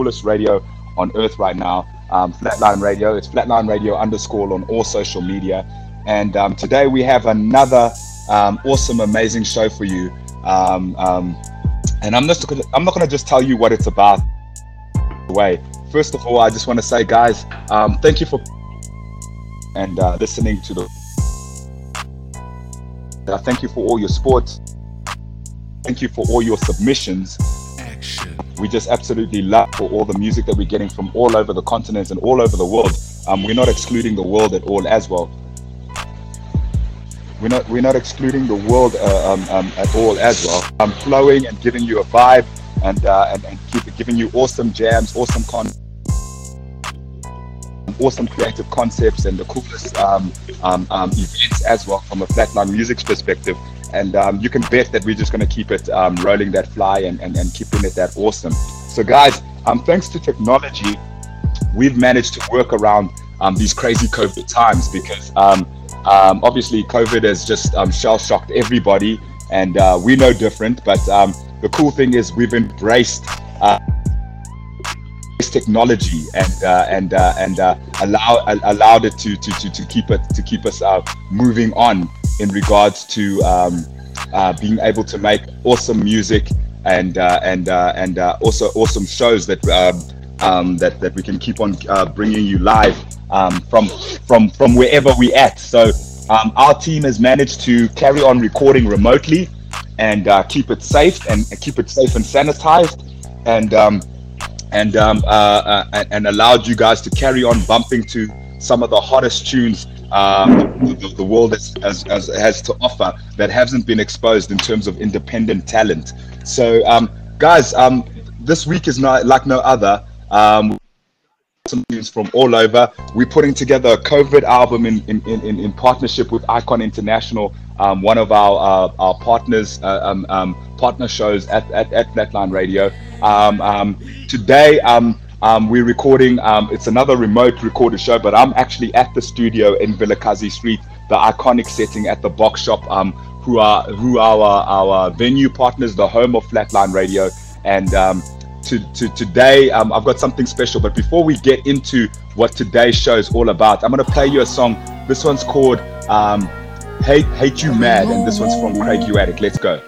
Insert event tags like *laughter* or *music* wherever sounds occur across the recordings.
coolest radio on earth right now. Um, Flatline Radio. It's Flatline Radio underscore on all social media. And um, today we have another um, awesome, amazing show for you. Um, um, and I'm just gonna, I'm not going to just tell you what it's about. Way. First of all, I just want to say, guys, um, thank you for and uh, listening to the. Uh, thank you for all your support. Thank you for all your submissions. Action. We just absolutely love for all the music that we're getting from all over the continents and all over the world. Um, we're not excluding the world at all as well. We're not we're not excluding the world uh, um, um, at all as well. I'm flowing and giving you a vibe and uh, and, and keep giving you awesome jams, awesome con awesome creative concepts and the coolest um, um, um, events as well from a flatline music's perspective. And um, you can bet that we're just going to keep it um, rolling that fly and, and, and keeping it that awesome. So, guys, um, thanks to technology, we've managed to work around these crazy COVID times because obviously COVID has just shell shocked everybody, and uh, we're no different. But the cool thing is, we've embraced. Uh, technology and uh, and uh, and uh, allow allowed it to, to to to keep it to keep us uh, moving on in regards to um, uh, being able to make awesome music and uh, and and also awesome shows that um, um, that that we can keep on bringing you live um, from from from wherever we at. So um, our team has managed to carry on recording remotely and keep it safe and keep it safe and sanitized and um, and uh, uh, and allowed you guys to carry on bumping to some of the hottest tunes um, the, the, world has, has, has, has, to offer that hasn't been exposed in terms of independent talent. So, um, guys, um, this week is not like no other. Um, from all over. We're putting together a COVID album in, in, in, in partnership with Icon International, um, one of our uh, our partners, uh, um, um, partner shows at, at, at Flatline Radio. Um, um, today, um, we're recording. it's another remote recorded show, but I'm actually at the studio in Vilakazi Street, the iconic setting at the Box Shop. who are who are our, our venue partners, the home of Flatline Radio, and to, to today, um, I've got something special. But before we get into what today's show is all about, I'm going to play you a song. This one's called um, "Hate Hate You Mad," and this one's from Craig Uadic. Let's go.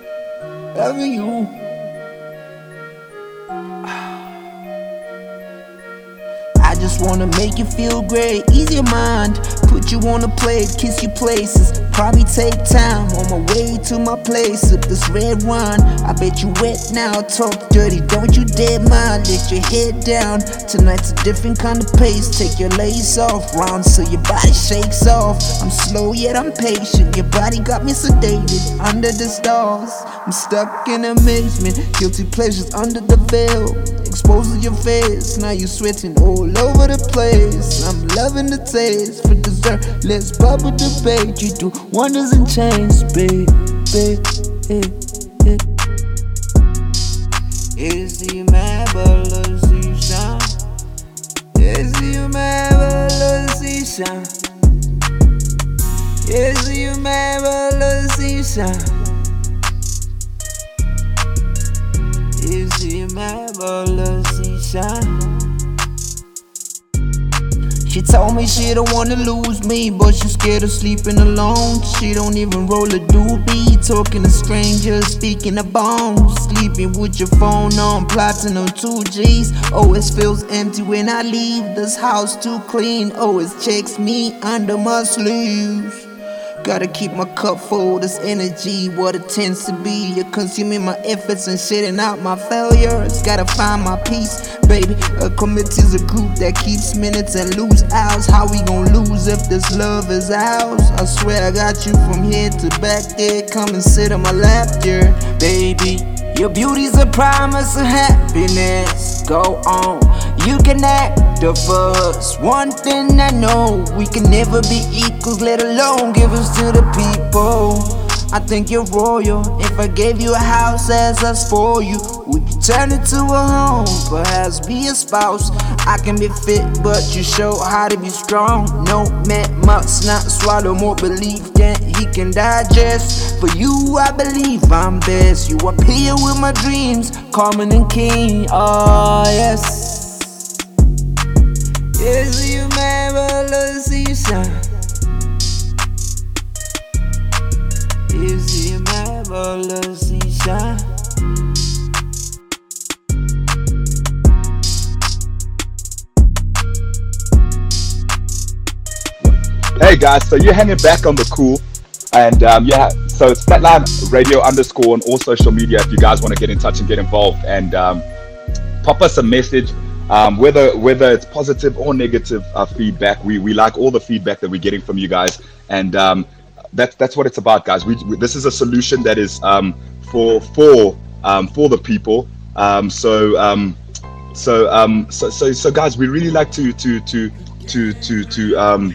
Just wanna make you feel great. Ease your mind, put you on a plate, kiss you places. Probably take time on my way to my place. Sip this red wine, I bet you wet now. Talk dirty, don't you dare mind. Lift your head down. Tonight's a different kind of pace. Take your lace off, round so your body shakes off. I'm slow yet I'm patient. Your body got me sedated under the stars. I'm stuck in amazement. Guilty pleasures under the veil. Exposing your face, now you're sweating all over the place. I'm loving the taste for dessert. Let's bubble debate. You do wonders and change, baby. Eh, eh. Is he the evolution? Is he the evolution? Is the evolution? She told me she don't wanna lose me, but she scared of sleeping alone. She don't even roll a doobie, talking to strangers, speaking of bones. Sleeping with your phone on, plotting on two G's. Always feels empty when I leave. This house too clean, always checks me under my sleeves. Gotta keep my cup full, this energy, what it tends to be. You're consuming my efforts and shitting out my failures. Gotta find my peace, baby. A committee's a group that keeps minutes and lose hours. How we gon' lose if this love is ours? I swear I got you from here to back there. Come and sit on my lap, dear, baby. Your beauty's a promise of happiness. Go on, you can act the first. One thing I know, we can never be equals, let alone give us to the people. I think you're royal. If I gave you a house as I spoil you, we could turn it to a home, perhaps be a spouse. I can be fit, but you show how to be strong. No man must not swallow more belief than he can digest. For you, I believe I'm best. You appear with my dreams, common and king. Oh, yes. Yes, you marvelous season? Hey guys, so you're hanging back on the cool, and um, yeah, so it's Flatline Radio underscore on all social media if you guys want to get in touch and get involved and um, pop us a message. Um, whether whether it's positive or negative uh, feedback, we, we like all the feedback that we're getting from you guys, and um, that's that's what it's about, guys. We, we this is a solution that is um, for for um, for the people. Um, so um, so um, so so so guys, we really like to to to to to to um,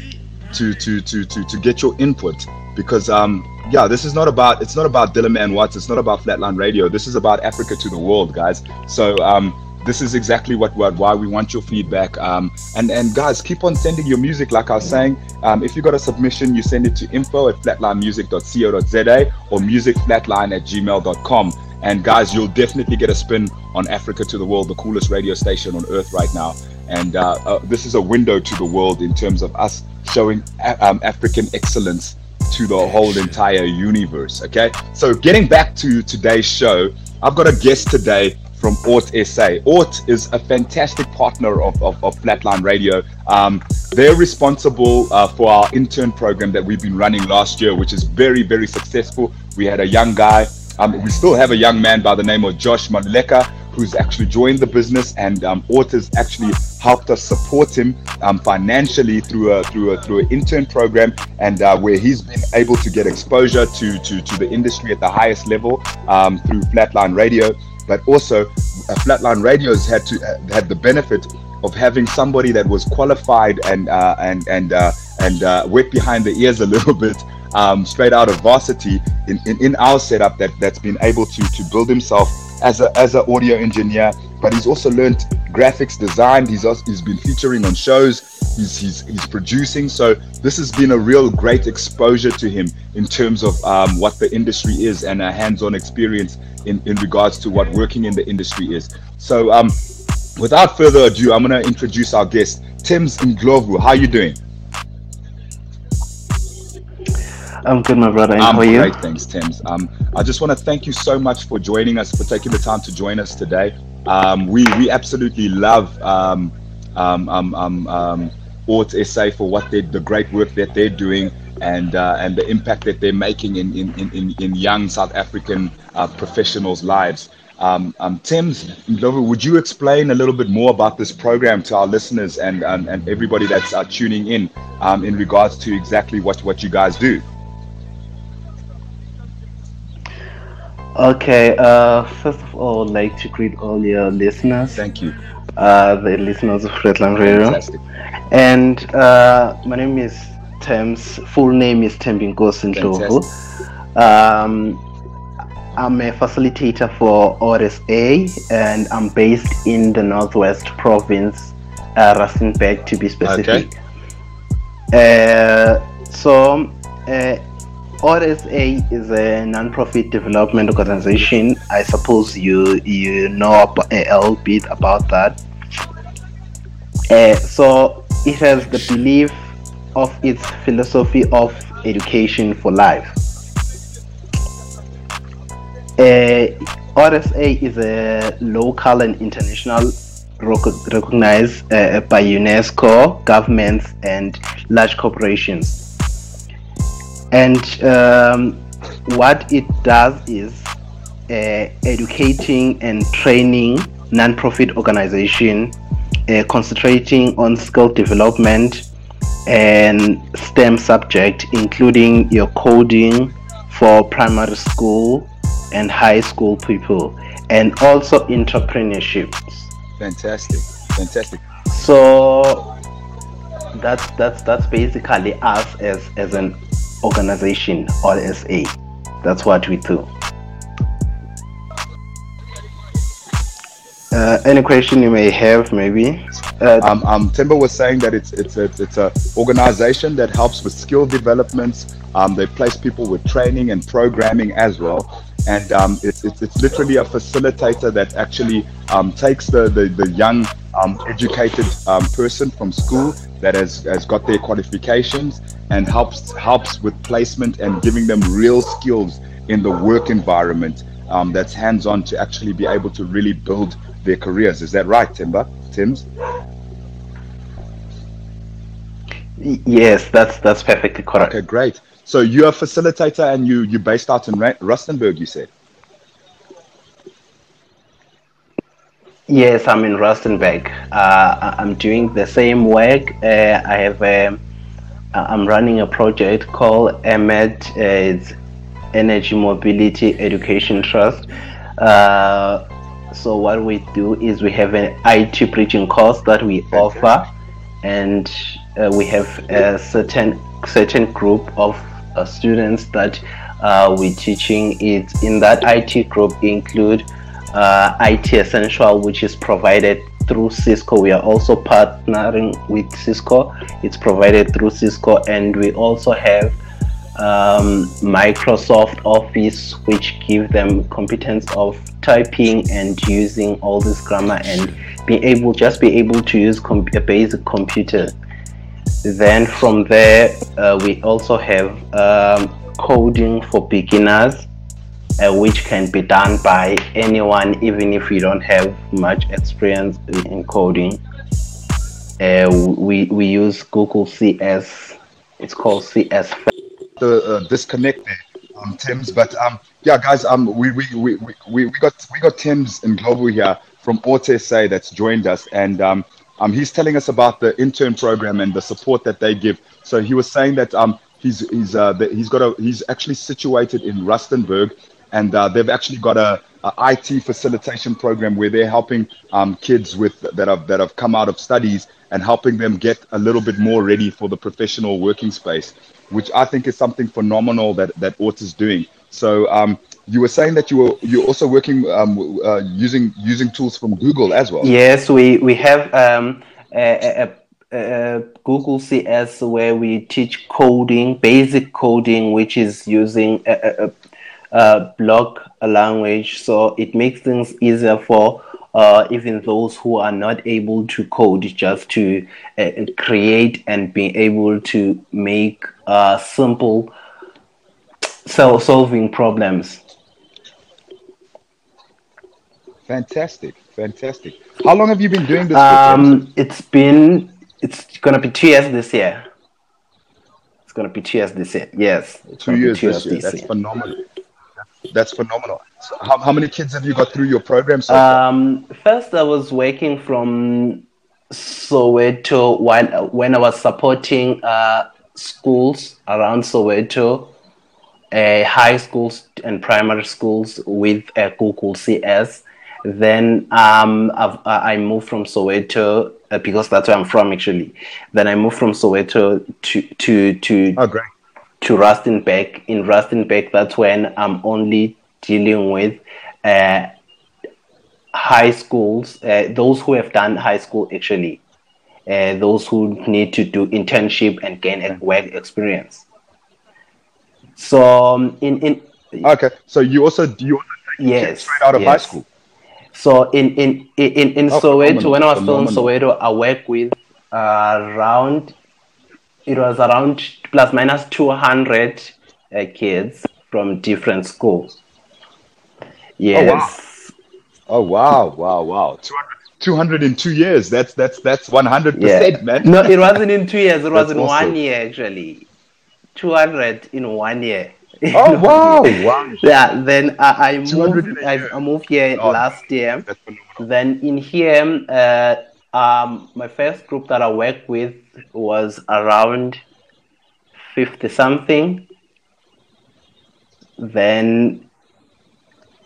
to to to to to get your input because um yeah this is not about it's not about Dylan and Watts it's not about Flatline Radio this is about Africa to the world guys so um this is exactly what, what why we want your feedback. Um and and guys keep on sending your music like I was saying. Um if you got a submission you send it to info at flatlinemusic.co.za or musicflatline at gmail.com and guys you'll definitely get a spin on Africa to the world the coolest radio station on earth right now. And uh, uh, this is a window to the world in terms of us showing um, African excellence to the whole entire universe. Okay, so getting back to today's show, I've got a guest today from Ort SA. Ort is a fantastic partner of, of, of Flatline Radio. Um, they're responsible uh, for our intern program that we've been running last year, which is very, very successful. We had a young guy, um, we still have a young man by the name of Josh Maleka, who's actually joined the business, and um, Ort has actually helped us support him um, financially through a through a through an intern program, and uh, where he's been able to get exposure to to to the industry at the highest level um, through Flatline Radio, but also uh, Flatline Radios had to uh, had the benefit of having somebody that was qualified and uh, and and uh, and uh, wet behind the ears a *laughs* little bit. Um, straight out of varsity in, in, in our setup that that's been able to to build himself as a as an audio engineer, but he's also learned graphics design. He's also, he's been featuring on shows. He's, he's he's producing. So this has been a real great exposure to him in terms of um, what the industry is and a hands-on experience in in regards to what working in the industry is. So um, without further ado, I'm gonna introduce our guest, Tim's Ndlovu. How are you doing? I'm good, my brother. And I'm how are you? great, thanks, Thames. Um, I just want to thank you so much for joining us, for taking the time to join us today. Um, we we absolutely love um, um, um, um, um, Ort SA for what they the great work that they're doing and uh, and the impact that they're making in in, in, in- young South African uh, professionals' lives. Um, um, Ndlovu, would you explain a little bit more about this program to our listeners and and, and everybody that's uh, tuning in um, in regards to exactly what, what you guys do? Okay. Uh, first of all, I'd like to greet all your listeners, Thank you. uh, the listeners of Redland Radio. Fantastic. And uh, my name is Thames. Full name is Thembinkosi Ndlovu. Um, I'm a facilitator for Ort SA, and I'm based in the Northwest Province, uh, Rustenburg to be specific. Uh, so, uh, Ort SA is a non-profit development organization. I suppose you you know a little bit about that. Uh, so it has the belief of its philosophy of education for life. Uh, Ort SA is a local and international rec- recognized uh, by UNESCO, governments, and large corporations. And um, what it does is uh, educating and training non-profit organization uh, concentrating on skill development and STEM subject, including your coding for primary school and high school people, and also entrepreneurship. Fantastic. Fantastic. So that's that's that's basically us as as an organization, Ort SA. that's what we do. Uh, any question you may have, maybe? Uh, um, um, Timber was saying that it's it's a, it's a organization that helps with skill developments. Um, they place people with training and programming as well, and um, it's, it's, it's literally a facilitator that actually um, takes the the, the young um, educated person from school that has, has got their qualifications and helps helps with placement and giving them real skills in the work environment that's hands on to actually be able to really build their careers. Is that right, Timber? Tim's? Yes, that's that's perfectly correct. Okay, great. So you're a facilitator and you you're based out in Rustenburg, you said. Yes, I'm in Rustenburg. Uh, I'm doing the same work. Uh, I have um, I'm running a project called EMED. Uh, it's Energy Mobility Education Trust. Uh, so what we do is we have an IT bridging course that we offer, and uh, we have a certain certain group of uh, students that uh, we're teaching. It in that IT group include uh, IT Essential, which is provided through Cisco. We are also partnering with Cisco. It's provided through Cisco, and we also have um, Microsoft Office, which give them competence of typing and using all this grammar and being able just be able to use a basic computer. Then from there, uh, we also have um, coding for beginners, uh, which can be done by anyone, even if you don't have much experience in coding. Uh, we we use Google CS. It's called CS the uh, disconnect there, um, Tim's. But um, yeah, guys, um, we we, we, we, we got we got Tim's Ndlovu here from Ort SA that's joined us, and um, um, he's telling us about the intern program and the support that they give. So he was saying that um, he's he's uh, he's got a he's actually situated in Rustenburg, and uh, they've actually got a, a, IT facilitation program where they're helping um, kids with that have that have come out of studies and helping them get a little bit more ready for the professional working space which I think is something phenomenal that that Ort is doing. So um, you were saying that you were you're also working um, uh, using using tools from Google as well. Yes, we we have um, a, a, a, Google CS where we teach coding, basic coding, which is using a, a block language, so it makes things easier for uh, even those who are not able to code, just to uh, create and be able to make uh, simple so solving problems. Fantastic, fantastic. How long have you been doing this? Um, it's been it's gonna be two years this year. It's gonna be two years this year. Yes, two years, two years this year. This That's year. phenomenal. That's phenomenal. So how, how many kids have you got through your program so um, First, I was working from Soweto when, when I was supporting uh, schools around Soweto, uh, high schools and primary schools with uh, Google CS. Then um, i moved from Soweto uh, because that's where I'm from actually. Then I moved from Soweto to to to oh, to Rustenburg. In Rustenburg, that's when I'm only dealing with uh, high schools, uh, those who have done high school actually, uh, those who need to do internship and gain a work experience. So um, in in okay, so you also do you also yes straight out of yes. high school. So in in in in oh, Soweto, when I was still in Soweto, I worked with uh, around it was around plus minus 200 uh, kids from different schools. Yes. Oh wow! Oh wow! Wow! Wow! 200, in two years. That's that's that's 100 percent, man. No, it wasn't in two years. It *laughs* was in awesome. one year actually. 200 in one year. *laughs* Oh wow! wow. Yeah. Then I, I moved. I, moved here oh, last year. Then in here, uh, um, my first group that I worked with was around 50 something. Then,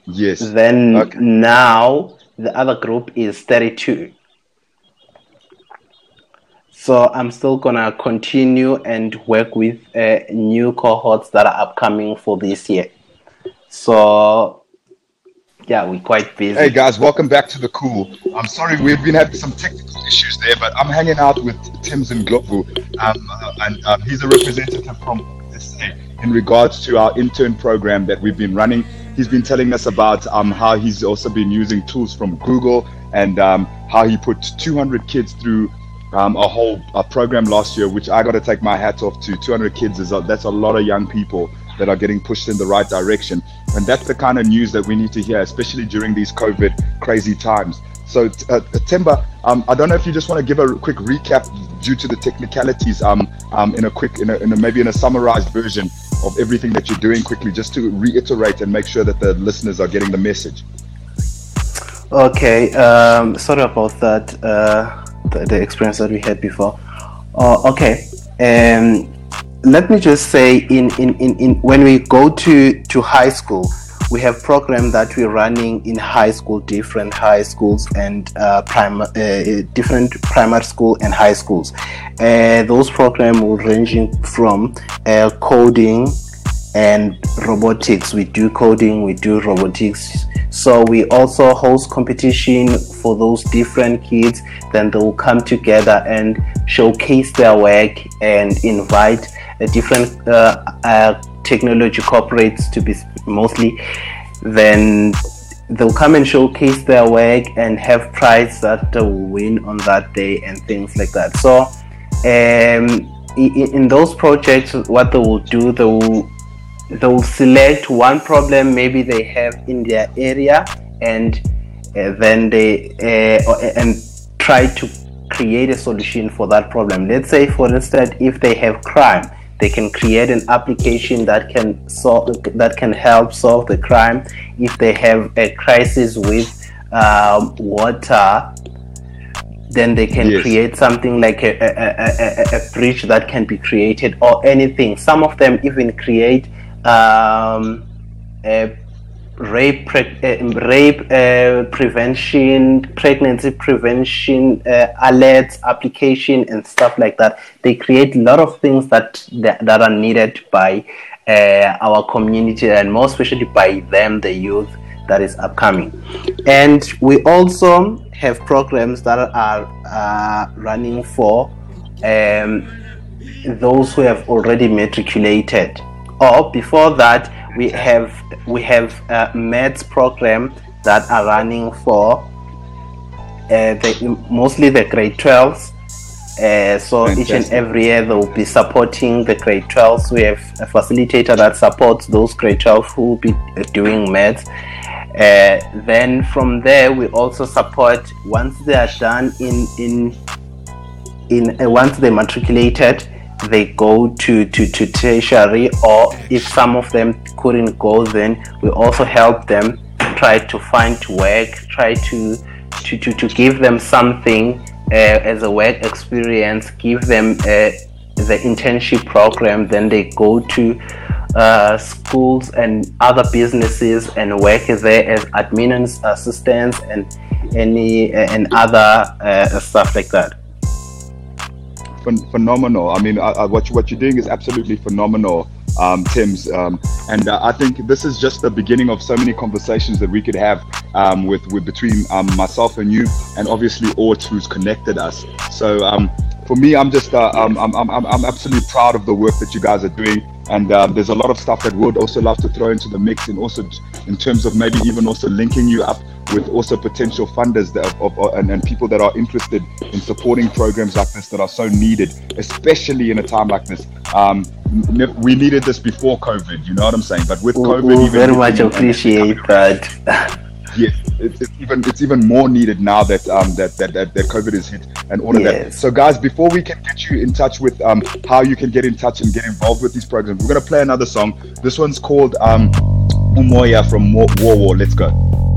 yes. Then okay. now the other group is 32. So I'm still gonna continue and work with uh, new cohorts that are upcoming for this year. So yeah, we're quite busy. Hey guys, welcome back to the cool. I'm sorry we've been having some technical issues there, but I'm hanging out with Tim's Ndlovu, um, uh, and um, he's a representative from SA in regards to our intern program that we've been running. He's been telling us about um, how he's also been using tools from Google and um, how he put 200 kids through um, a whole a program last year, which I got to take my hat off to. 200 kids is a, that's a lot of young people that are getting pushed in the right direction, and that's the kind of news that we need to hear, especially during these COVID crazy times. So, uh, Timber, um, I don't know if you just want to give a quick recap due to the technicalities, um, um, in a quick, in a, in a maybe in a summarized version of everything that you're doing quickly, just to reiterate and make sure that the listeners are getting the message. Okay, um, sorry about that. Uh, the, the, experience that we had before. Uh, okay, um, let me just say, in, in, in, in when we go to to high school, we have programs that we're running in high school, different high schools and uh, prim- uh, different primary school and high schools. Uh, those programs will ranging from uh, coding and robotics. We do coding, we do robotics. So we also host competition for those different kids. Then they will come together and showcase their work and invite different uh, uh, technology corporates to be mostly, then they'll come and showcase their work and have prize that they will win on that day and things like that. So, um, in, in, those projects, what they will do, they will they will select one problem maybe they have in their area and uh, then they uh, and try to create a solution for that problem. Let's say, for instance, if they have crime they can create an application that can solve that can help solve the crime if they have a crisis with um, water then they can yes. create something like a, a, a, a, bridge that can be created or anything some of them even create um, a rape pre- uh, rape uh, prevention, pregnancy prevention uh, alerts application and stuff like that. They create a lot of things that that, that are needed by uh, our community and more especially by them, the youth that is upcoming. And we also have programs that are uh, running for um, those who have already matriculated or before that we have we have a maths program that are running for uh, the, mostly the grade 12s uh, so Fantastic. each and every year they will be supporting the grade 12s we have a facilitator that supports those grade 12 who will be doing maths. Uh, then from there we also support once they are done in in in uh, once they matriculated they go to, to, to tertiary or if some of them couldn't go then we also help them try to find work try to to, to, to give them something uh, as a work experience give them uh, the internship program then they go to uh, schools and other businesses and work there as admin assistants and any and other uh, stuff like that ph- phenomenal. I mean, uh, uh, what you, what you're doing is absolutely phenomenal, um, Tim's. Um, and uh, I think this is just the beginning of so many conversations that we could have um, with, with between um, myself and you, and obviously Ort, who's connected us. So um, for me, I'm just uh, I'm, I'm, I'm, I'm absolutely proud of the work that you guys are doing. And uh, there's a lot of stuff that we'd also love to throw into the mix, and also in terms of maybe even also linking you up with also potential funders that of, of, and, and people that are interested in supporting programs like this that are so needed, especially in a time like this. Um, we needed this before COVID, you know what I'm saying? But with COVID, we very much appreciate that. yes, it's, it's, even it's even more needed now that um that that, that, that COVID is hit and all of yes. that. So guys, before we can get you in touch with um how you can get in touch and get involved with these programs, we're gonna play another song. This one's called um Umoya from War War. Let's go.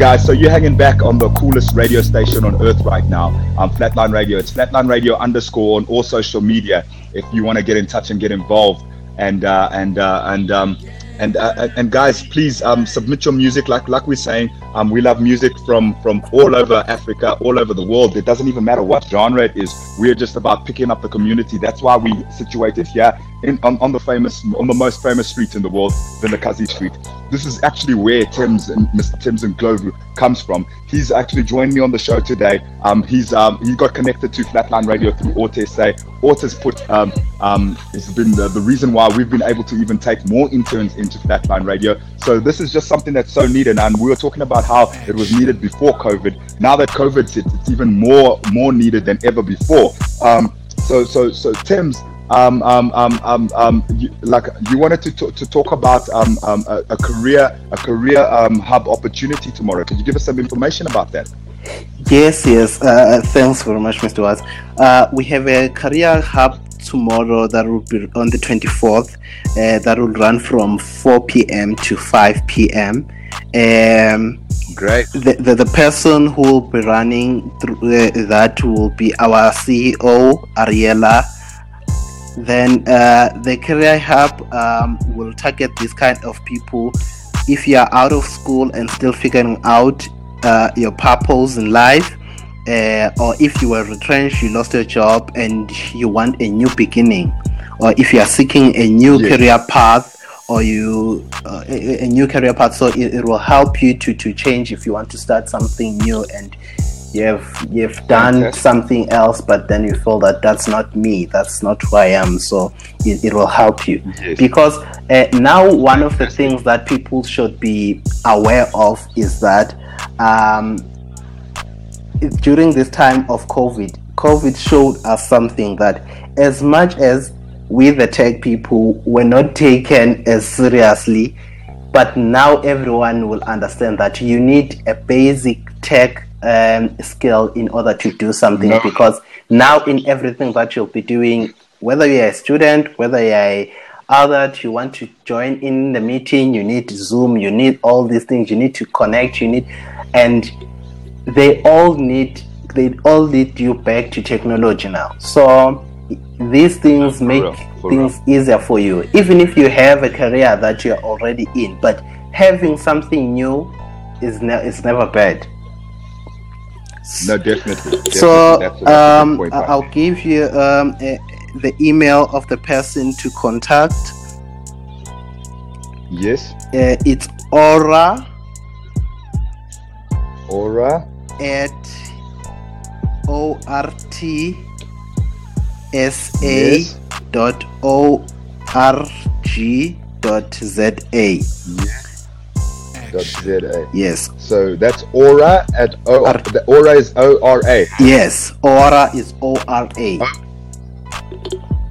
Guys, so you're hanging back on the coolest radio station on earth right now. Um, Flatline Radio. It's Flatline Radio underscore on all social media if you want to get in touch and get involved. And uh, and uh, and um, and uh, and guys, please um, submit your music. Like like we're saying, um, we love music from from all over Africa, all over the world. It doesn't even matter what genre it is. We're just about picking up the community. That's why we situated here in on, on the famous on the most famous street in the world, Vilakazi Street. This is actually where Tim's and Mr. Tim's Ndlovu comes from. He's actually joined me on the show today. Um, he's um, he got connected to Flatline Radio through Say. Orte's put um, um, it's been the, the reason why we've been able to even take more interns into Flatline Radio. So this is just something that's so needed, and we were talking about how it was needed before COVID. Now that COVID's hit, it's even more more needed than ever before. Um, so so so Tim's um, um, um, um, um, you, like you wanted to, to, to talk about um, um, a, a career a career um, hub opportunity tomorrow. Could you give us some information about that? Yes, yes. Uh, thanks very much, Mr. Watts. Uh, we have a career hub tomorrow that will be on the 24th. Uh, that will run from 4 p.m. to 5 p.m. Um, Great. the, the, the person who will be running through uh, that will be our CEO, Ariela. Then uh, the career hub um, will target this kind of people. If you are out of school and still figuring out uh, your purpose in life, uh, or if you were retrenched, you lost your job, and you want a new beginning, or if you are seeking a new Yes. career path, or you uh, a, a new career path, so it, it will help you to to change if you want to start something new and you have you've done Fantastic. something else but then you feel that that's not me that's not who i am so it, it will help you Yes. because uh, now one of the things that people should be aware of is that um, during this time of covid covid showed us something that as much as we the tech people were not taken as seriously but now everyone will understand that you need a basic tech um, skill in order to do something No. because now in everything that you'll be doing whether you're a student whether you're a adult you want to join in the meeting you need zoom you need all these things you need to connect you need and they all need they all lead you back to technology now so these things make real, for things easier for you even if you have a career that you're already in but having something new is, ne- is never bad No, definitely. definitely. so That's- that's a good um, point, I- right? i'll give you um, a, the email of the person to contact Yes. uh, it's aura Aura. at Yes. dot org dot za Dot ZA. yes So that's Aura at O. Ar- The Aura is O R A. yes aura is ora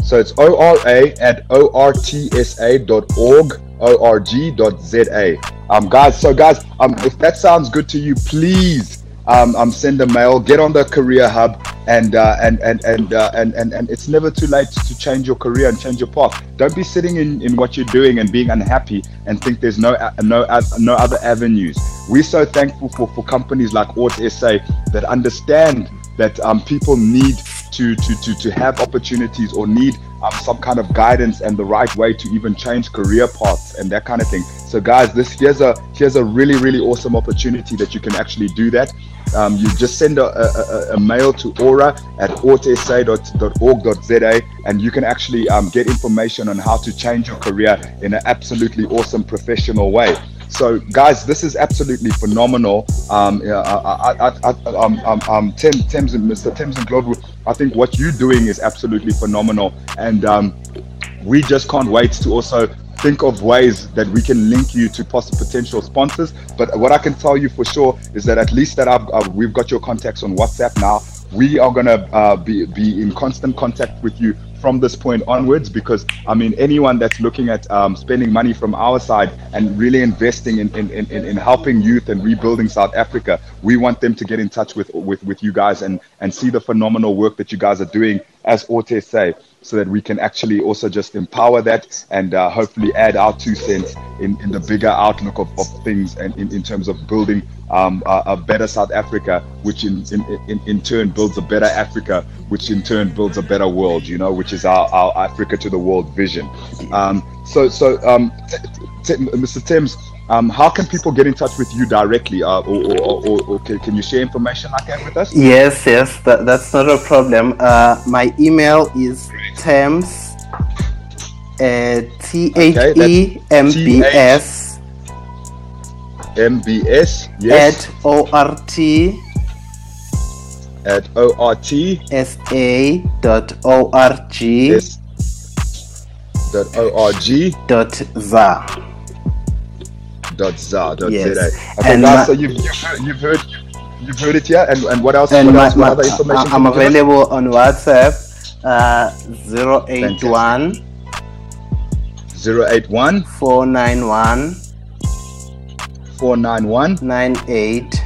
So it's O R A at O R T S A dot org O R G dot Z A. Um, guys. So guys, um, if that sounds good to you, please. Um, um, send a mail, get on the career hub, and uh, and and and, uh, and and and it's never too late to change your career and change your path. Don't be sitting in, in what you're doing and being unhappy and think there's no no no other avenues. We're so thankful for, for companies like Ort SA that understand that um, people need to, to, to, to have opportunities or need um, some kind of guidance and the right way to even change career paths and that kind of thing. So guys, this here's a here's a really really awesome opportunity that you can actually do that. Um, you just send a, a, a, mail to aura at ortsa.org.za and you can actually um, get information on how to change your career in an absolutely awesome professional way. So, guys, this is absolutely phenomenal. Um, yeah, I, I, I, um, um, um, Tim, Tim's and Mr. Tim's Ndlovu. I think what you're doing is absolutely phenomenal, and um, we just can't wait to also think of ways that we can link you to possible potential sponsors. But what I can tell you for sure is that at least that I've, we've got your contacts on WhatsApp now. We are gonna uh, be be in constant contact with you from this point onwards because I mean anyone that's looking at um, spending money from our side and really investing in, in, in, in helping youth and rebuilding South Africa, we want them to get in touch with with, with you guys and and see the phenomenal work that you guys are doing as Ort SA so that we can actually also just empower that and uh, hopefully add our two cents in, in the bigger outlook of, of things and in, in terms of building um, a, a better South Africa, which in, in, in, turn builds a better Africa, which in turn builds a better world, you know, which is our, our Africa to the world vision. Um, so, so um, t- t- Mr. Timms, um, how can people get in touch with you directly, uh, or, or, or, or can, can you share information like that with us? Yes, yes, that, that's not a problem. Uh, my email is terms uh, T H E M B S MBS, yes, at O R T at ORT S A dot O R G S dot org dot za. dot za dot Yes. za. Okay, And guys, so you've, you've heard you've heard you've heard it here, and, and what else? And what my, else? What my, other information? I'm can you give us? available on WhatsApp uh, 081 081 491 491 98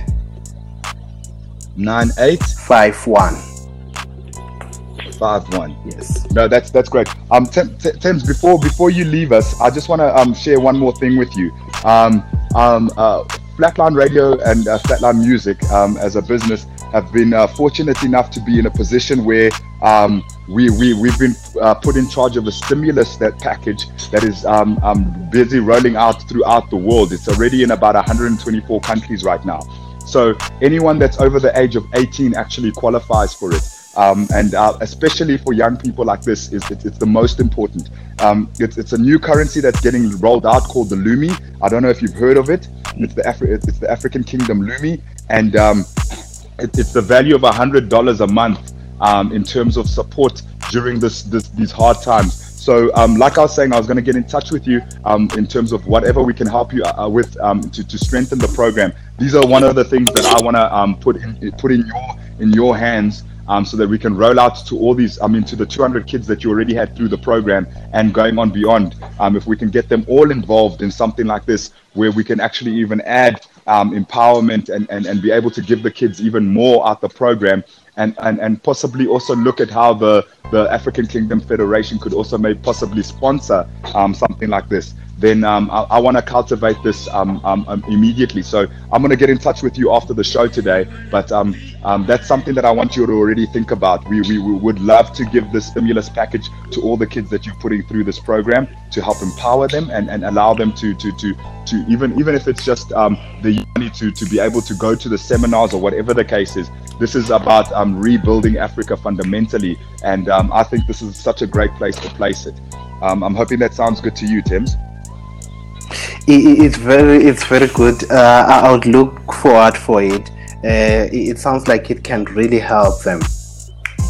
9851. 51. Yes. No, that's that's great. Um, Tim's before before you leave us, I just want to um share one more thing with you. Um, um, uh, Flatline Radio and uh, Flatline Music, um, as a business, have been uh, fortunate enough to be in a position where um, we we we've been uh, put in charge of a stimulus that package that is um, um, busy rolling out throughout the world. It's already in about 124 countries right now. So anyone that's over the age of 18 actually qualifies for it. Um, and uh, especially for young people like this, is it's, it's the most important. Um, it's, it's a new currency that's getting rolled out called the Lumi. I don't know if you've heard of it. It's the Afri- it's the African Kingdom Lumi, and um, it, it's the value of a hundred dollars a month um, in terms of support during this, this these hard times. So, um, like I was saying, I was going to get in touch with you um, in terms of whatever we can help you uh, with um, to, to strengthen the program. These are one of the things that I want to um, put in, put in your in your hands um, so that we can roll out to all these, I mean, to the 200 kids that you already had through the program and going on beyond. Um, if we can get them all involved in something like this, where we can actually even add um, empowerment and, and, and be able to give the kids even more out the program and, and, and possibly also look at how the, the African Kingdom Federation could also maybe possibly sponsor um, something like this. Then um, I, I want to cultivate this um, um, um, immediately. So I'm going to get in touch with you after the show today. But um, that's something that I want you to already think about. We, we, we would love to give this stimulus package to all the kids that you're putting through this program to help empower them and, and allow them to, to, to, to even even if it's just the money to, to be able to go to the seminars or whatever the case is. This is about rebuilding Africa fundamentally. And I think this is such a great place to place it. Um, I'm hoping that sounds good to you, Tim's. It's very, it's very good. Uh, I would look forward for it. Uh, it sounds like it can really help them.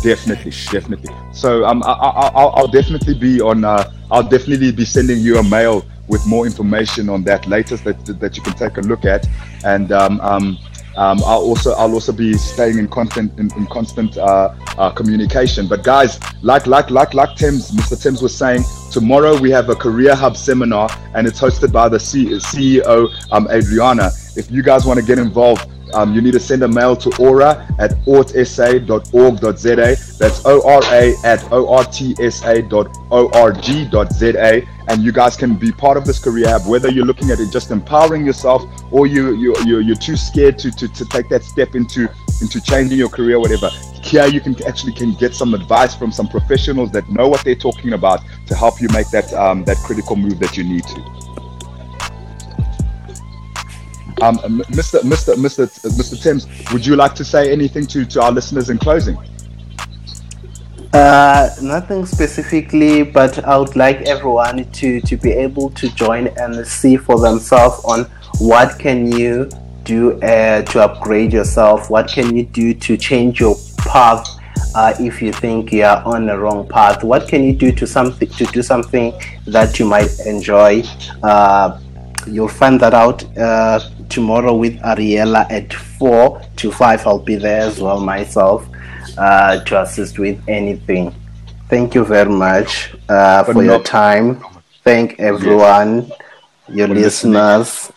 Definitely, definitely. So um, I, will definitely be on. Uh, I'll definitely be sending you a mail with more information on that latest that that you can take a look at. And um, um, um, I'll also I'll also be staying in constant in, in constant uh, uh, communication. But guys, like like like like Tim's Mr. Tim's was saying, tomorrow we have a Career Hub seminar, and it's hosted by the C- CEO um, Adriana. If you guys want to get involved, um, you need to send a mail to ora at ortsa.org.za. That's O-R-A at O-R-T-S-A.org.za. And you guys can be part of this career hub, whether you're looking at it just empowering yourself or you, you, you, you're too scared to, to, to take that step into, into changing your career, whatever. Here you can actually can get some advice from some professionals that know what they're talking about to help you make that, um, that critical move that you need to. Um, Mr. Mr. Mr. Mr. Timms, would you like to say anything to, to our listeners in closing? Uh, nothing specifically, but I would like everyone to, to be able to join and see for themselves on what can you do uh, to upgrade yourself, what can you do to change your path uh, if you think you are on the wrong path, what can you do to something to do something that you might enjoy. Uh, you'll find that out uh, tomorrow with Ariella at 4 to 5. I'll be there as well myself uh, to assist with anything. Thank you very much uh, for your time. Thank everyone, your for listeners.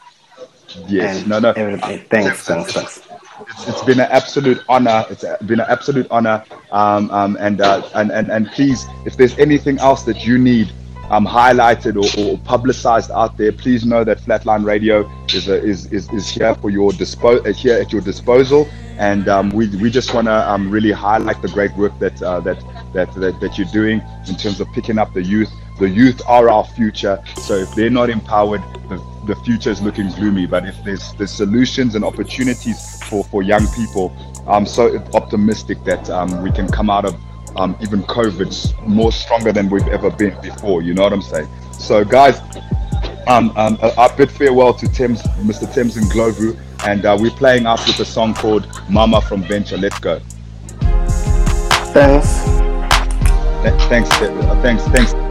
Yes, no, no. Everything. Thanks, thanks, thanks. It's, it's been an absolute honor. It's been an absolute honor. Um, um, and, uh, and, and, and please, if there's anything else that you need, um, highlighted or, or, publicized out there, please know that Flatline Radio is a, is, is, is here for your dispo- uh, here at your disposal, and um, we, we just want to um, really highlight the great work that, uh, that that that that you're doing in terms of picking up the youth. The youth are our future, so if they're not empowered, the, the future is looking gloomy. But if there's there's solutions and opportunities for for young people, I'm so optimistic that um, we can come out of um, even COVID's more stronger than we've ever been before. You know what I'm saying? So, guys, um, um, I bid farewell to Tim's, Mr. Tim's Ndlovu, and uh, we're playing out with a song called Mama from Venture. Let's go. Thanks. Th- thanks. Uh, thanks. Thanks.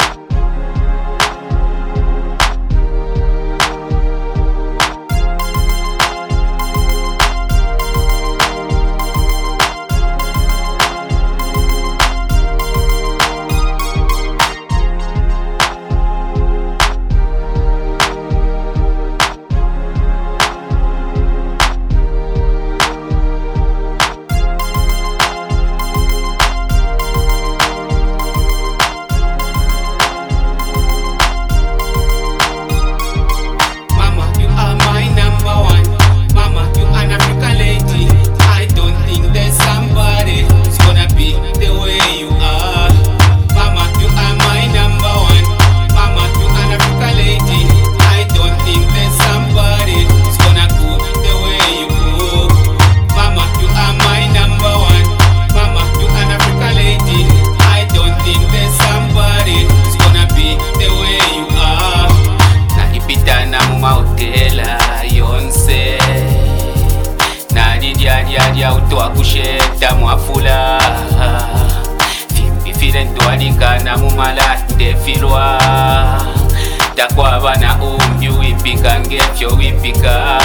Enda kwabana umbi wipika ngepyo wipika.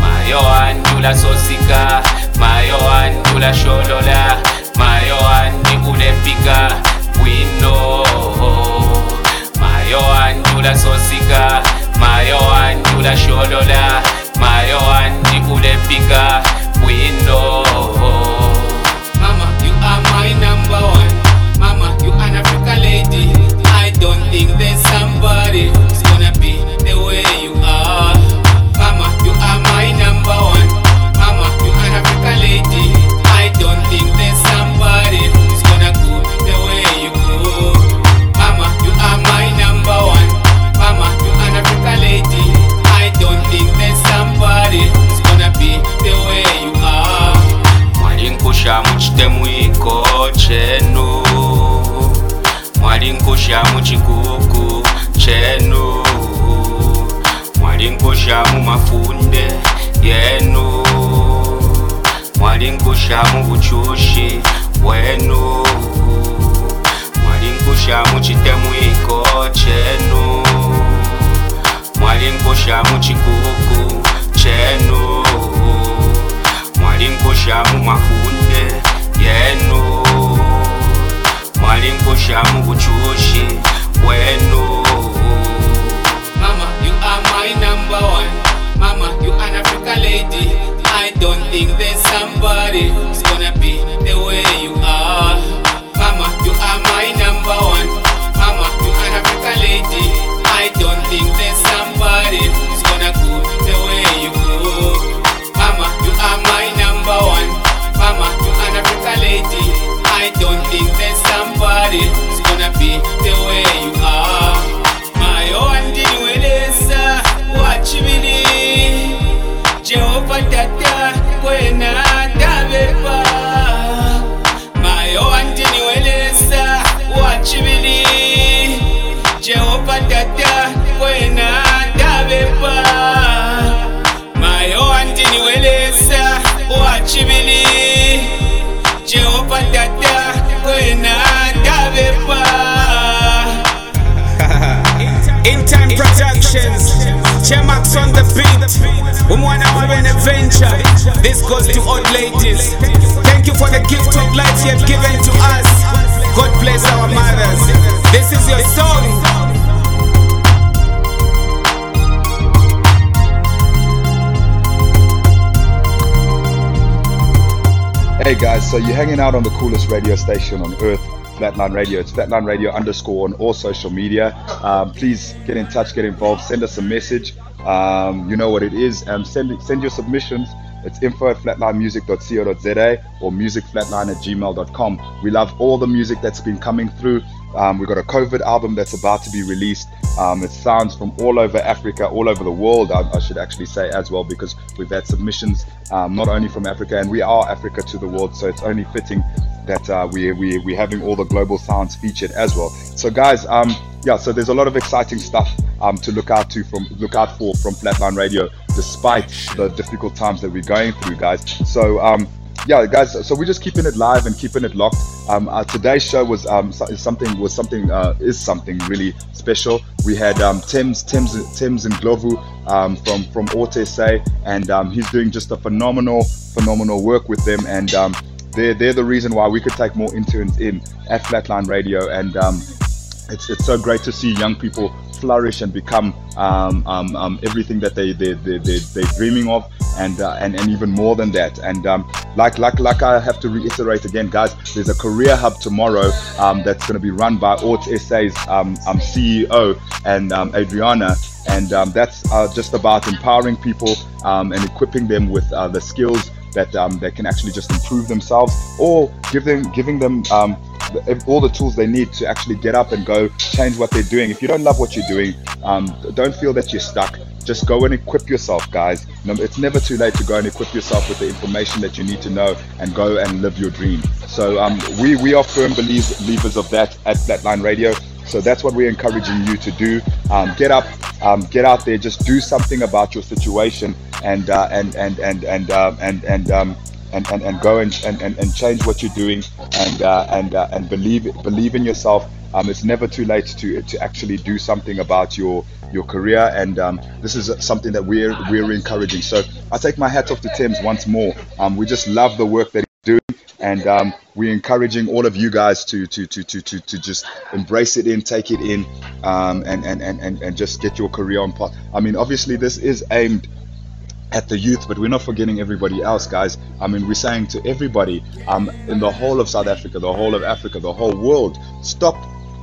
Mayo andula sosika mayo andula sholola mayo andi kulepika bwino mayo andula sosika mayo andula sholola mayo andi kulepika bwino chenu. Mwali nkusha mu chikuku chenu. Mwali nkusha mu mafunde yenu. Mwali nkusha mu buchushi wenu. Mwali nkusha mu chitemwiko chenu. Mwali nkusha mu chikuku chenu. Mwali nkusha mu mafunde hanging out on the coolest radio station on earth, Flatline Radio. It's Flatline Radio underscore on all social media. Um, please get in touch, get involved, send us a message. Um, you know what it is. Um, send send your submissions. It's info at flatlinemusic.co.za or musicflatline at gmail.com. We love all the music that's been coming through. Um, we've got a COVID album that's about to be released. Um, it sounds from all over Africa, all over the world, I, I should actually say as well, because we've had submissions um, not only from Africa, and we are Africa to the world, so it's only fitting that uh, we, we, we're having all the global sounds featured as well. So, guys, um, yeah, so there's a lot of exciting stuff um, to look out to from look out for from Flatline Radio, despite the difficult times that we're going through, guys. So, um, yeah, guys. So we're just keeping it live and keeping it locked. Um, uh, today's show was um, so- something was something uh, is something really special. We had um, Thames Thames Thames Ndlovu um, from from Ort SA, and um, he's doing just a phenomenal phenomenal work with them, and um, they're they're the reason why we could take more interns in at Flatline Radio, and um, it's it's so great to see young people flourish and become um, um, um, everything that they they they they they're dreaming of, and uh, and and even more than that. And um, like like like I have to reiterate again, guys, there's a career hub tomorrow um, that's going to be run by Ort SA's um, CEO and Adriana. And that's uh, just about empowering people and equipping them with uh, the skills that um, they can actually just improve themselves, or give them giving them um, all the tools they need to actually get up and go change what they're doing. If you don't love what you're doing, um, don't feel that you're stuck. Just go and equip yourself, guys. It's never too late to go and equip yourself with the information that you need to know and go and live your dream. So um, we we are firm believers of that at Flatline Radio. So that's what we're encouraging you to do. Um, get up, um, get out there, just do something about your situation, and uh, and and and and uh, and and um, and, and, and go and, and, and, change what you're doing and uh, and uh, and believe believe in yourself. Um, it's never too late to to actually do something about your your career, and um, this is something that we're we're encouraging. So I take my hat off to Thames once more. Um, we just love the work that doing, and um, we're encouraging all of you guys to to to to to, to just embrace it in, take it in, um, and, and, and and and just get your career on path. I mean, obviously, this is aimed at the youth, but we're not forgetting everybody else, guys. I mean, we're saying to everybody um, in the whole of South Africa, the whole of Africa, the whole world, stop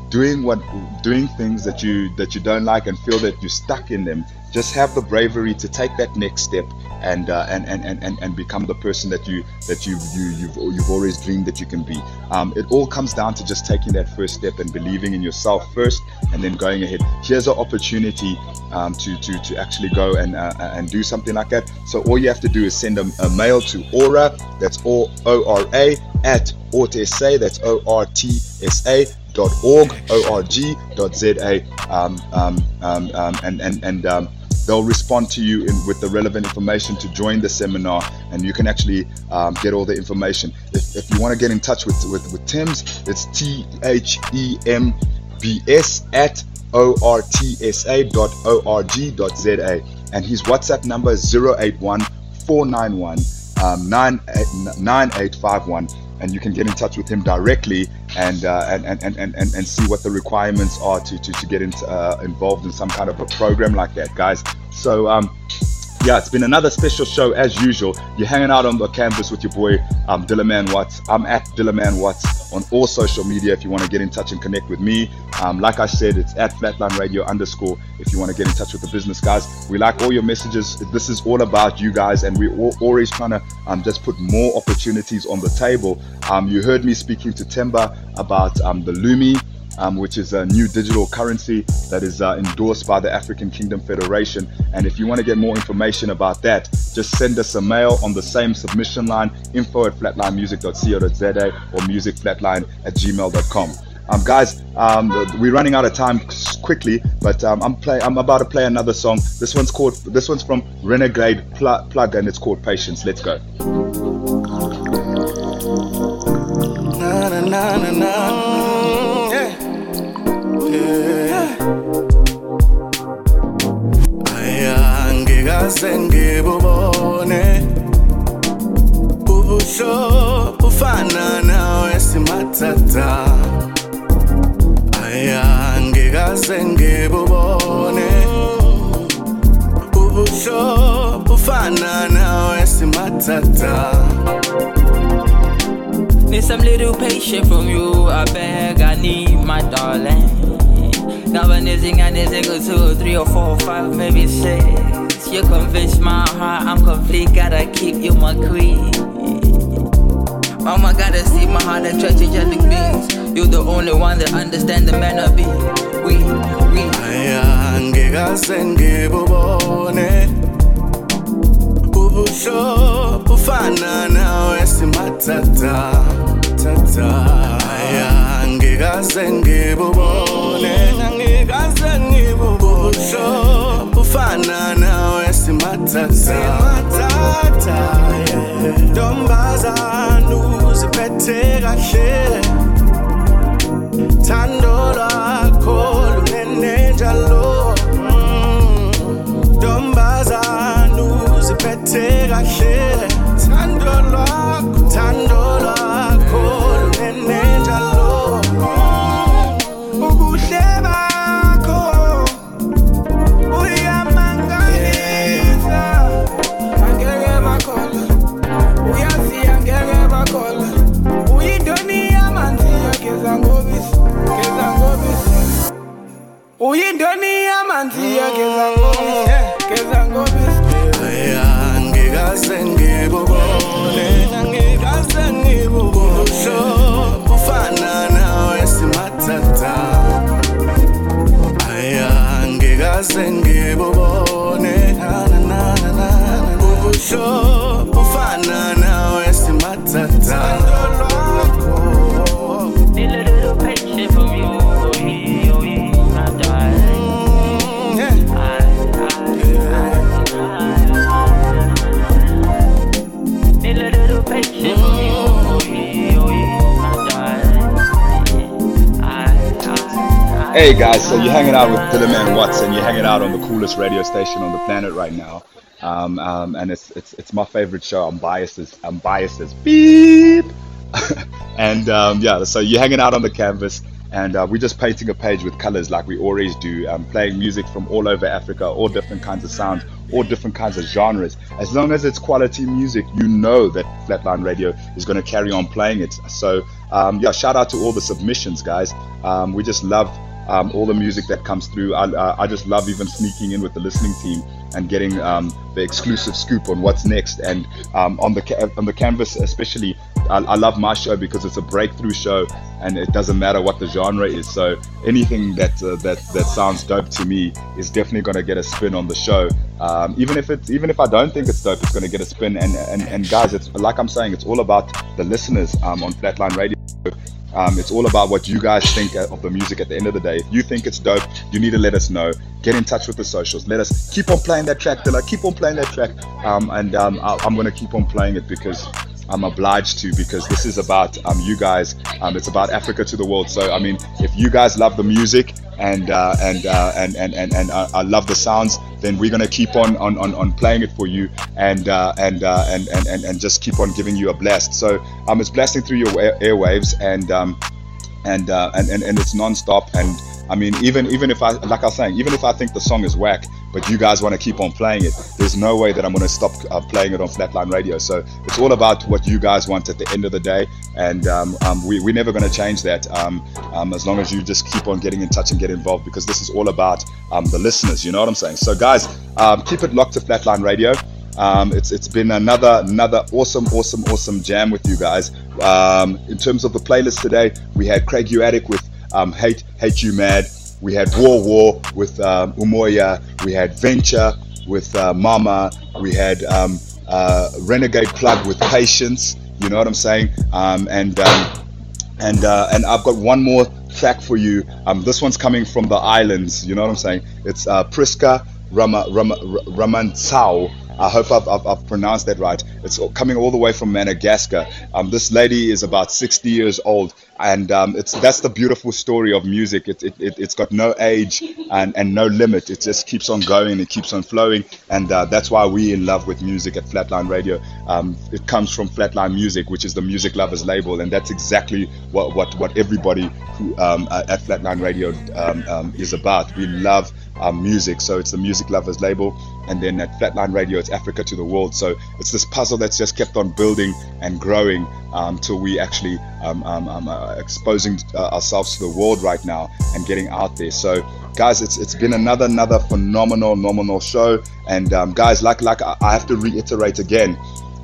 doing what doing things that you that you don't like and feel that you're stuck in them. Just have the bravery to take that next step and uh, and, and, and, and become the person that you that you you you've you've always dreamed that you can be. Um, it all comes down to just taking that first step and believing in yourself first, and then going ahead. Here's an opportunity um, to, to to actually go and uh, and do something like that. So all you have to do is send a, a mail to Aura. That's O O R A at Ortsa. That's O R T S A dot org, O-R-G.za, um, um, um, um, and, and, and um, they'll respond to you in, with the relevant information to join the seminar and you can actually um, get all the information. If, if you want to get in touch with, with, with tim's it's t-h-e-m-b-s at ortsa.org.za and his whatsapp number is 081 491 um, 9851 and you can get in touch with him directly and, uh, and, and, and, and, and see what the requirements are to, to, to get into, uh, involved in some kind of a program like that, guys. So, um, yeah, it's been another special show as usual. You're hanging out on the canvas with your boy um, Dillaman Watts. I'm at Dillaman Watts on all social media if you want to get in touch and connect with me. Um, like I said, it's at Flatline Radio underscore if you want to get in touch with the business guys. We like all your messages. This is all about you guys, and we're always trying to um, just put more opportunities on the table. Um, you heard me speaking to Temba about um, the Lumi um, which is a new digital currency that is uh, endorsed by the African Kingdom Federation. And if you want to get more information about that, just send us a mail on the same submission line info at flatlinemusic.co.za or musicflatline at gmail.com. Um, guys, um, we're running out of time quickly, but um, I'm play. I'm about to play another song. This one's called. This one's from Renegade Pl- Plug, and it's called Patience. Let's go. Na, na, na, angikaze ngibubone. Ubuhlobo ufana nawe simathatha aya angikaze ngibubone. Ubuhlobo ufana nawe simathatha Need some little patience from you, I beg, I need my darling. Galvanizing and is two, three or four, five, maybe six. You convince my heart, I'm complete, gotta keep you my queen. Mama gotta see my heart trust angelic beings. You're the only one that understand the man of being. We, we. angikaze ngibubone ubuhlobo ufana nawe simathatha tata angikaze ngibubone angikaze ngibubone ubuhlobo ufana nawe simathatha ntombazana uziphethe kahle. Thando lwakho lunene njalo. Mm. Ntombazana uziphethe kahle. Thando lwakho uyintoni yamanzi yageza ngobisi eh, geza Hey guys, so you're hanging out with Watts and you're hanging out on the coolest radio station on the planet right now. Um, um, and it's, it's it's my favorite show. I'm biased as I'm biased as beep. *laughs* and um, yeah, so you're hanging out on the canvas, and uh, we're just painting a page with colors like we always do, um, playing music from all over Africa, all different kinds of sounds, all different kinds of genres. As long as it's quality music, you know that Flatline Radio is going to carry on playing it. So um, yeah, shout out to all the submissions, guys. Um, we just love um, all the music that comes through. I, I just love even sneaking in with the listening team and getting um, the exclusive scoop on what's next. And um, on the on the canvas, especially, I, I love my show because it's a breakthrough show, and it doesn't matter what the genre is. So anything that uh, that that sounds dope to me is definitely going to get a spin on the show. Um, even if it's even if I don't think it's dope, it's going to get a spin. And, and and guys, it's like I'm saying, it's all about the listeners um, on Flatline Radio. Um, it's all about what you guys think of the music at the end of the day. If you think it's dope, you need to let us know. Get in touch with the socials. Let us keep on playing that track, Dilla. Keep on playing that track. Um, and um, I- I'm going to keep on playing it because I'm obliged to because this is about um, you guys. Um, it's about Africa to the world. So I mean, if you guys love the music and uh, and, uh, and and and and uh, I love the sounds, then we're gonna keep on on, on, on playing it for you and uh, and, uh, and and and and just keep on giving you a blast. So um, it's blasting through your airwaves and um, and, uh, and and and it's non-stop and I mean even even if I like I was saying even if I think the song is whack but you guys want to keep on playing it there's no way that I'm going to stop uh, playing it on Flatline Radio. So it's all about what you guys want at the end of the day and um, um, we, we're never going to change that um, um, as long as you just keep on getting in touch and get involved because this is all about um, the listeners you know what I'm saying? So guys um, keep it locked to Flatline Radio. Um, it's it's been another another awesome awesome awesome jam with you guys. Um, in terms of the playlist today, we had Craig Uadic with um, Hate Hate You Mad. We had War War with um, Umoya. We had Venture with uh, Mama. We had um, uh, Renegade Plug with Patience. You know what I'm saying? Um, and um, and uh, and I've got one more track for you. Um, this one's coming from the islands. You know what I'm saying? It's uh, Priska Rama, Rama. I hope I've, I've, I've pronounced that right. It's coming all the way from Madagascar. Um, this lady is about 60 years old, and um, it's that's the beautiful story of music. It, it, it, it's got no age and, and no limit. It just keeps on going. It keeps on flowing, and uh, that's why we in love with music at Flatline Radio. Um, it comes from Flatline Music, which is the music lovers label, and that's exactly what what, what everybody who um, uh, at Flatline Radio um, um, is about. We love music, so it's the music lovers label, and then at Flatline Radio, it's Africa to the world. So it's this puzzle that's just kept on building and growing um, till we actually um, um, um, uh, exposing uh, ourselves to the world right now and getting out there. So guys, it's it's been another another phenomenal phenomenal show, and um, guys, like like I I have to reiterate again.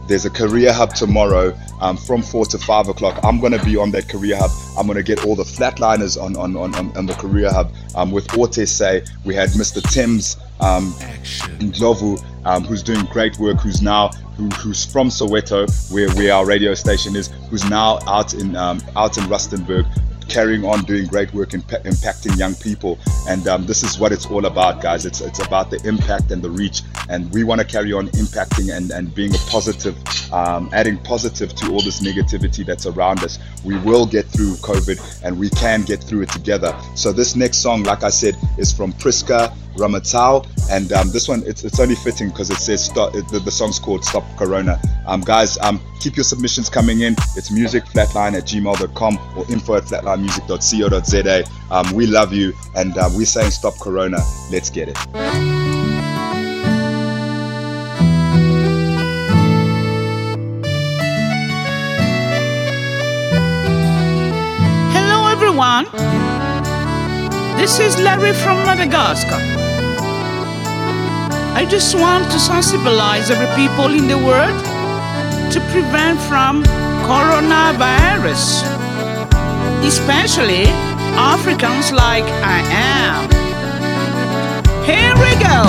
There's a career hub tomorrow um, from 4 to 5 o'clock. I'm going to be on that career hub. I'm going to get all the flatliners on, on, on, on, on the career hub um, with Say. We had Mr. Tim's um, Ndlovu, um, who's doing great work, who's now who, who's from Soweto, where, where our radio station is, who's now out in um, out in Rustenburg, carrying on doing great work impa- impacting young people. And um, this is what it's all about guys. It's it's about the impact and the reach. And we want to carry on impacting and and being a positive um, adding positive to all this negativity that's around us. We will get through covid and we can get through it together. So this next song like i said is from priska ramatau. And um, this one it's, it's only fitting because it says stop it, the, the song's called stop corona. Um, guys um, keep your submissions coming in. It's music flatline at gmail.com or info at flatlinemusic.co.za um, we love you and uh, we're saying stop corona let's get it Hello, everyone. This is Larry from Madagascar. I just want to sensibilize every people in the world to prevent from coronavirus, especially Africans like I am. Here we go.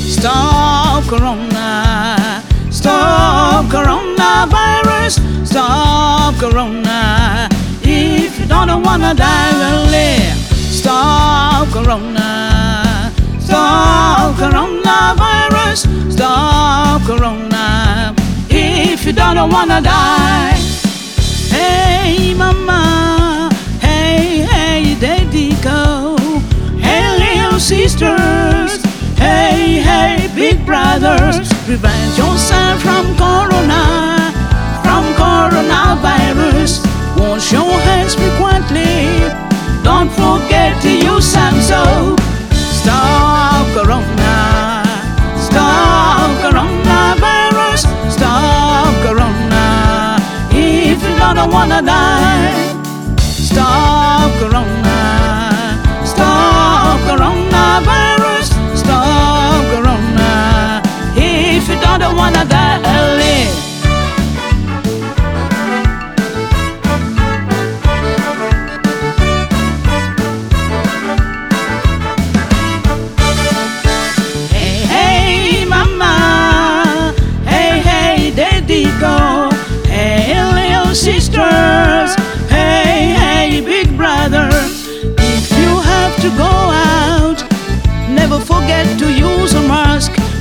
Stop corona. Stop coronavirus. Stop corona. If you don't wanna die, then live. Stop corona. Stop coronavirus. Stop corona. If you don't wanna die. Hey mama, hey hey daddy go, hey little sisters, hey hey big brothers, prevent yourself from corona, from coronavirus. Wash your hands frequently, don't forget to use some soap. Stop corona, Don't wanna die,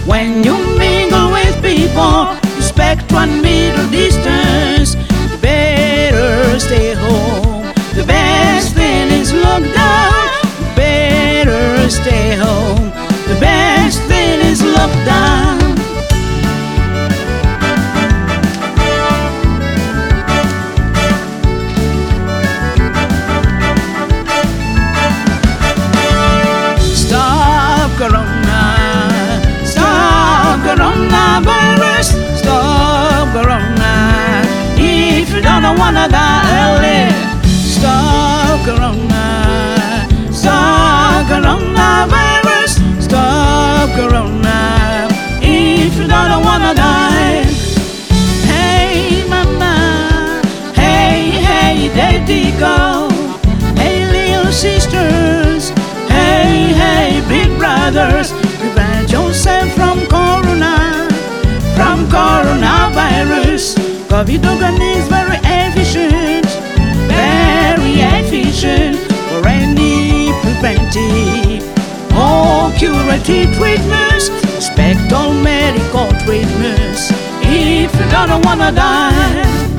When you mingle with people, respect one middle. Corona. Stop coronavirus. Stop Corona. If you don't wanna die. Hey mama, hey hey daddy go, hey little sisters, hey hey big brothers, prevent yourself from corona, from coronavirus. COVID organ preventive or curative treatments. Respect all medical treatments if you don't wanna die.